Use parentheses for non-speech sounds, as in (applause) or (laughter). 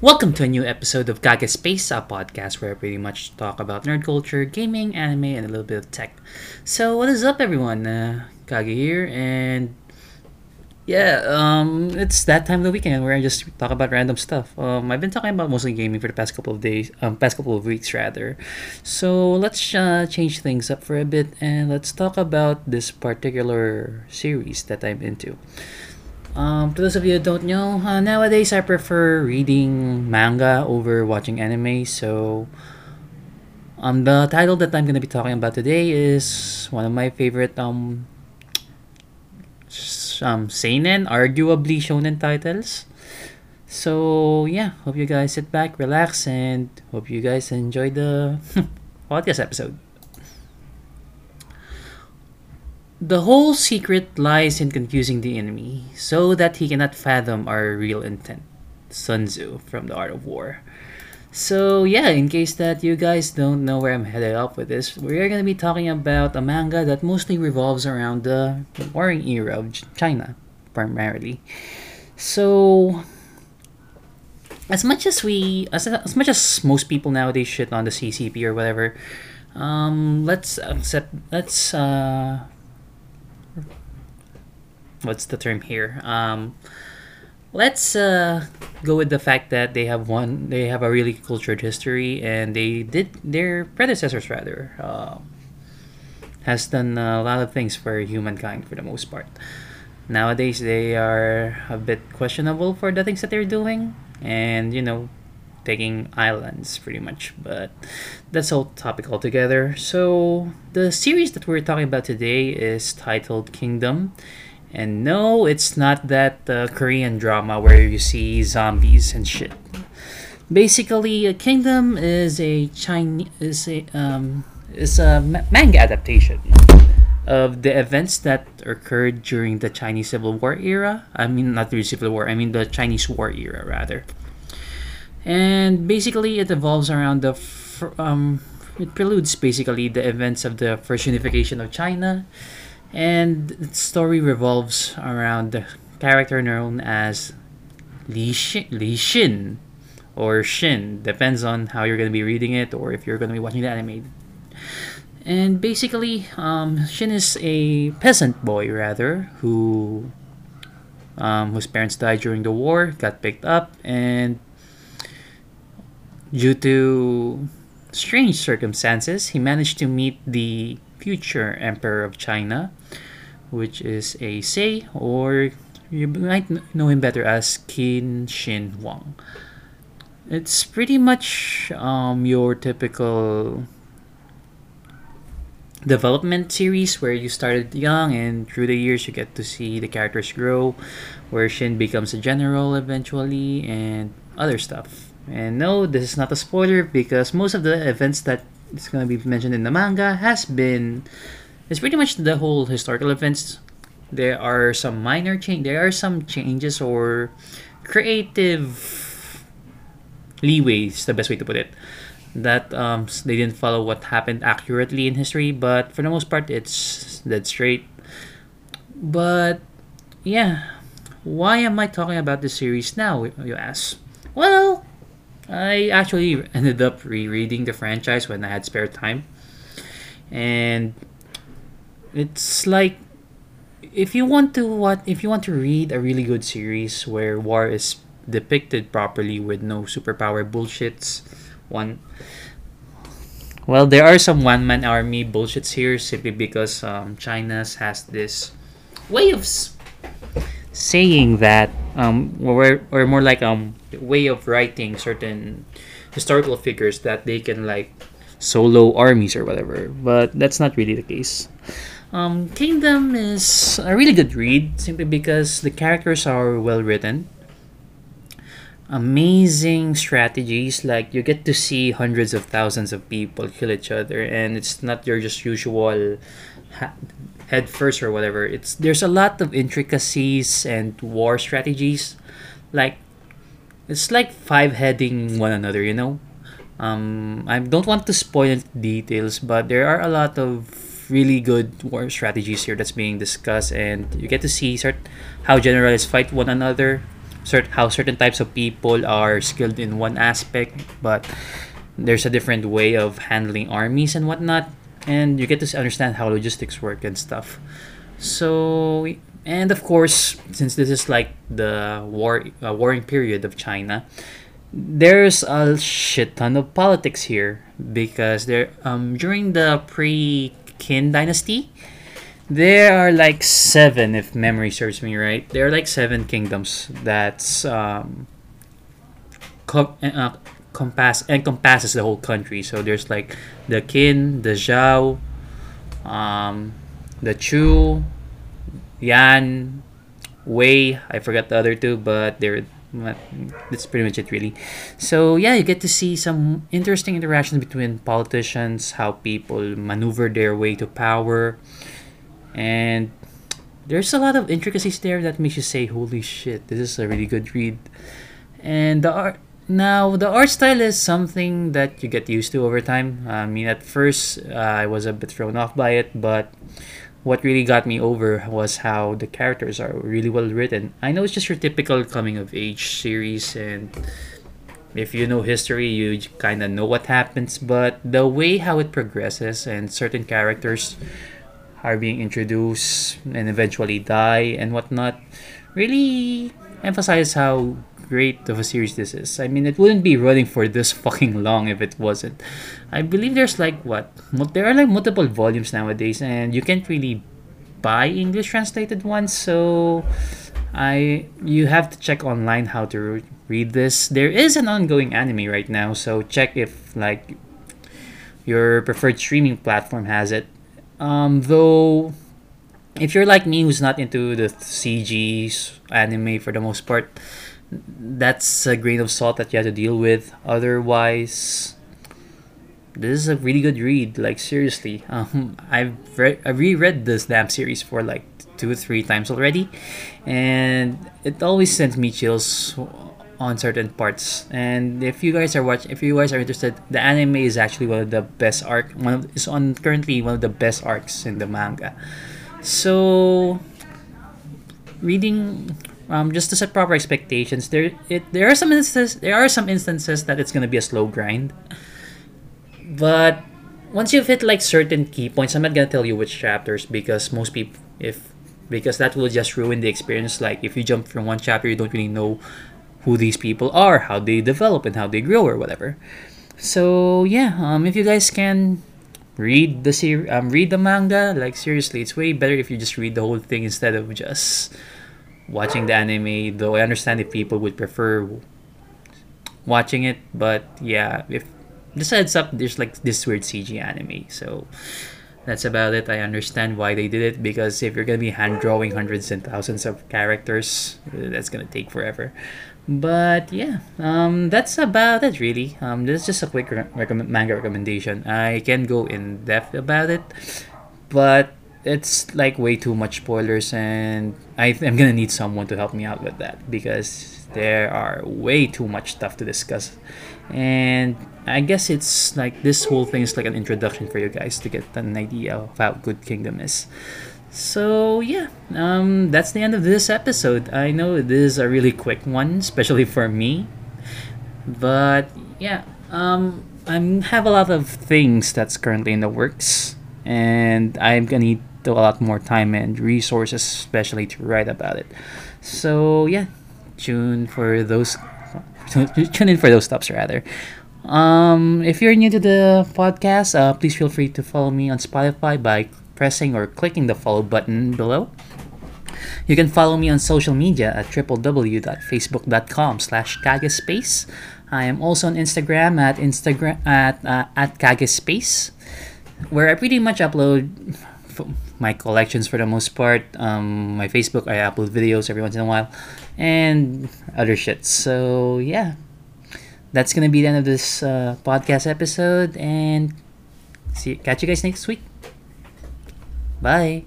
Welcome to a new episode of Kage Space, a podcast where I pretty much talk about nerd culture, gaming, anime, and a little bit of tech. So, what is up, everyone? Uh, Kage here, and yeah, um, it's that time of the weekend where I just talk about random stuff. Um, I've been talking about mostly gaming for the past couple of days, um, past couple of weeks rather. So let's uh, change things up for a bit and let's talk about this particular series that I'm into. Um, to those of you who don't know, uh, nowadays I prefer reading manga over watching anime. So, um, the title that I'm gonna be talking about today is one of my favorite um, um seinen, arguably shonen titles. So yeah, hope you guys sit back, relax, and hope you guys enjoy the (laughs) podcast episode. The whole secret lies in confusing the enemy, so that he cannot fathom our real intent. Sun Tzu from The Art of War. So yeah, in case that you guys don't know where I'm headed up with this, we're gonna be talking about a manga that mostly revolves around the warring era of China, primarily. So as much as we, as, as much as most people nowadays shit on the CCP or whatever, um, let's accept, let's uh, what's the term here? Um, let's uh, go with the fact that they have one they have a really cultured history and they did their predecessors rather uh, has done a lot of things for humankind for the most part. Nowadays they are a bit questionable for the things that they're doing and you know taking islands pretty much but that's all topic altogether. So the series that we're talking about today is titled kingdom and no, it's not that uh, Korean drama where you see zombies and shit. Basically, a Kingdom is a Chinese is a um is a ma- manga adaptation of the events that occurred during the Chinese Civil War era. I mean, not the Civil War. I mean the Chinese War era rather. And basically, it evolves around the um. It preludes basically the events of the first unification of China and the story revolves around the character known as Li Xin, Li Xin or Shin, depends on how you're going to be reading it or if you're going to be watching the anime. And basically, um, Shin is a peasant boy, rather, who um, whose parents died during the war, got picked up, and due to strange circumstances, he managed to meet the future emperor of China, which is a Sei, or you might know him better as Qin Shi Huang. It's pretty much um, your typical development series where you started young and through the years you get to see the characters grow, where Shin becomes a general eventually, and other stuff. And no, this is not a spoiler because most of the events that is going to be mentioned in the manga has been it's pretty much the whole historical events. There are some minor change there are some changes or creative leeways the best way to put it that um, they didn't follow what happened accurately in history but for the most part it's dead straight. But yeah why am i talking about this series now you ask? Well I actually (laughs) ended up rereading the franchise when I had spare time. And it's like if you want to what if you want to read a really good series where war is depicted properly with no superpower bullshits, one well, there are some one man army bullshits here simply because um, China's has this way of saying that um or, or more like um way of writing certain historical figures that they can like solo armies or whatever but that's not really the case um kingdom is a really good read simply because the characters are well written. Amazing strategies like you get to see hundreds of thousands of people kill each other and it's not your just usual ha- head first or whatever. It's there's a lot of intricacies and war strategies. Like it's like five heading one another you know? Um i don't want to spoil details but there are a lot of really good war strategies here that's being discussed and you get to see sort how generals fight one another cert- how certain types of people are skilled in one aspect, but there's a different way of handling armies and whatnot, and you get to understand how logistics work and stuff. So, and of course, since this is like the war uh, warring period of China, there's a shit ton of politics here because there um during the pre Qin dynasty, there are like seven, if memory serves me right. There are like seven kingdoms that's um, co- uh, compass encompasses the whole country. So there's like the Qin, the Zhao, um, the Chu, Yan, Wei. I forgot the other two, but they're that's pretty much it really. So yeah you get to see some interesting interactions between politicians how people maneuver their way to power. And there's a lot of intricacies there that makes you say holy shit this is a really good read. And the art now the art style is something that you get used to over time. I mean at first uh, i was a bit thrown off by it but what really got me over was how the characters are really well written. I know it's just your typical coming of age series, and if you know history, you kind of know what happens, but the way how it progresses and certain characters are being introduced and eventually die and whatnot really emphasize how great of a series this is. I mean, it wouldn't be running for this fucking long if it wasn't. I believe there's like what there are like multiple volumes nowadays, and you can't really buy English translated ones. So I you have to check online how to read this. There is an ongoing anime right now, so check if like your preferred streaming platform has it. Um, though if you're like me who's not into the CG's anime for the most part, that's a grain of salt that you have to deal with. Otherwise, this is a really good read. Like seriously, (laughs) um, I've read, I reread this damn series for like two or three times already, and it always sends me chills on certain parts. And if you guys are watching, if you guys are interested, the anime is actually one of the best arc. One of is on currently one of the best arcs in the manga. So, reading um, just to set proper expectations, there it there are some instances there are some instances that it's gonna be a slow grind. But once you've hit like certain key points, I'm not gonna tell you which chapters because most people if because that will just ruin the experience. Like if you jump from one chapter, you don't really know who these people are, how they develop, and how they grow, or whatever. So yeah, um, if you guys can read the ser- um, read the manga, like seriously, it's way better if you just read the whole thing instead of just watching the anime. Though I understand if people would prefer watching it, but yeah, if just heads up, there's like this weird CG anime, so that's about it. I understand why they did it because if you're gonna be hand drawing hundreds and thousands of characters, that's gonna take forever. But yeah, um, that's about it really. Um, this is just a quick re- recommend- manga recommendation. I can go in depth about it, but it's like way too much spoilers and I, i'm gonna need someone to help me out with that because there are way too much stuff to discuss. And i guess it's like this whole thing is like an introduction for you guys to get an idea of how good kingdom is. So yeah um, that's the end of this episode. I know this is a really quick one especially for me. But yeah um, i have a lot of things that's currently in the works and i'm gonna need a lot more time and resources, especially to write about it. So yeah, tune for those. (laughs) Tune in for those stops rather. Um, if you're new to the podcast, uh, please feel free to follow me on Spotify by pressing or clicking the follow button below. You can follow me on social media at www.facebook.com slash kagespace. I am also on Instagram at Instagram at uh, at kagespace, where I pretty much upload my collections for the most part. Um, my Facebook, I upload videos every once in a while, and other shit. So yeah, that's gonna be the end of this uh, podcast episode, and see, catch you guys next week. Bye.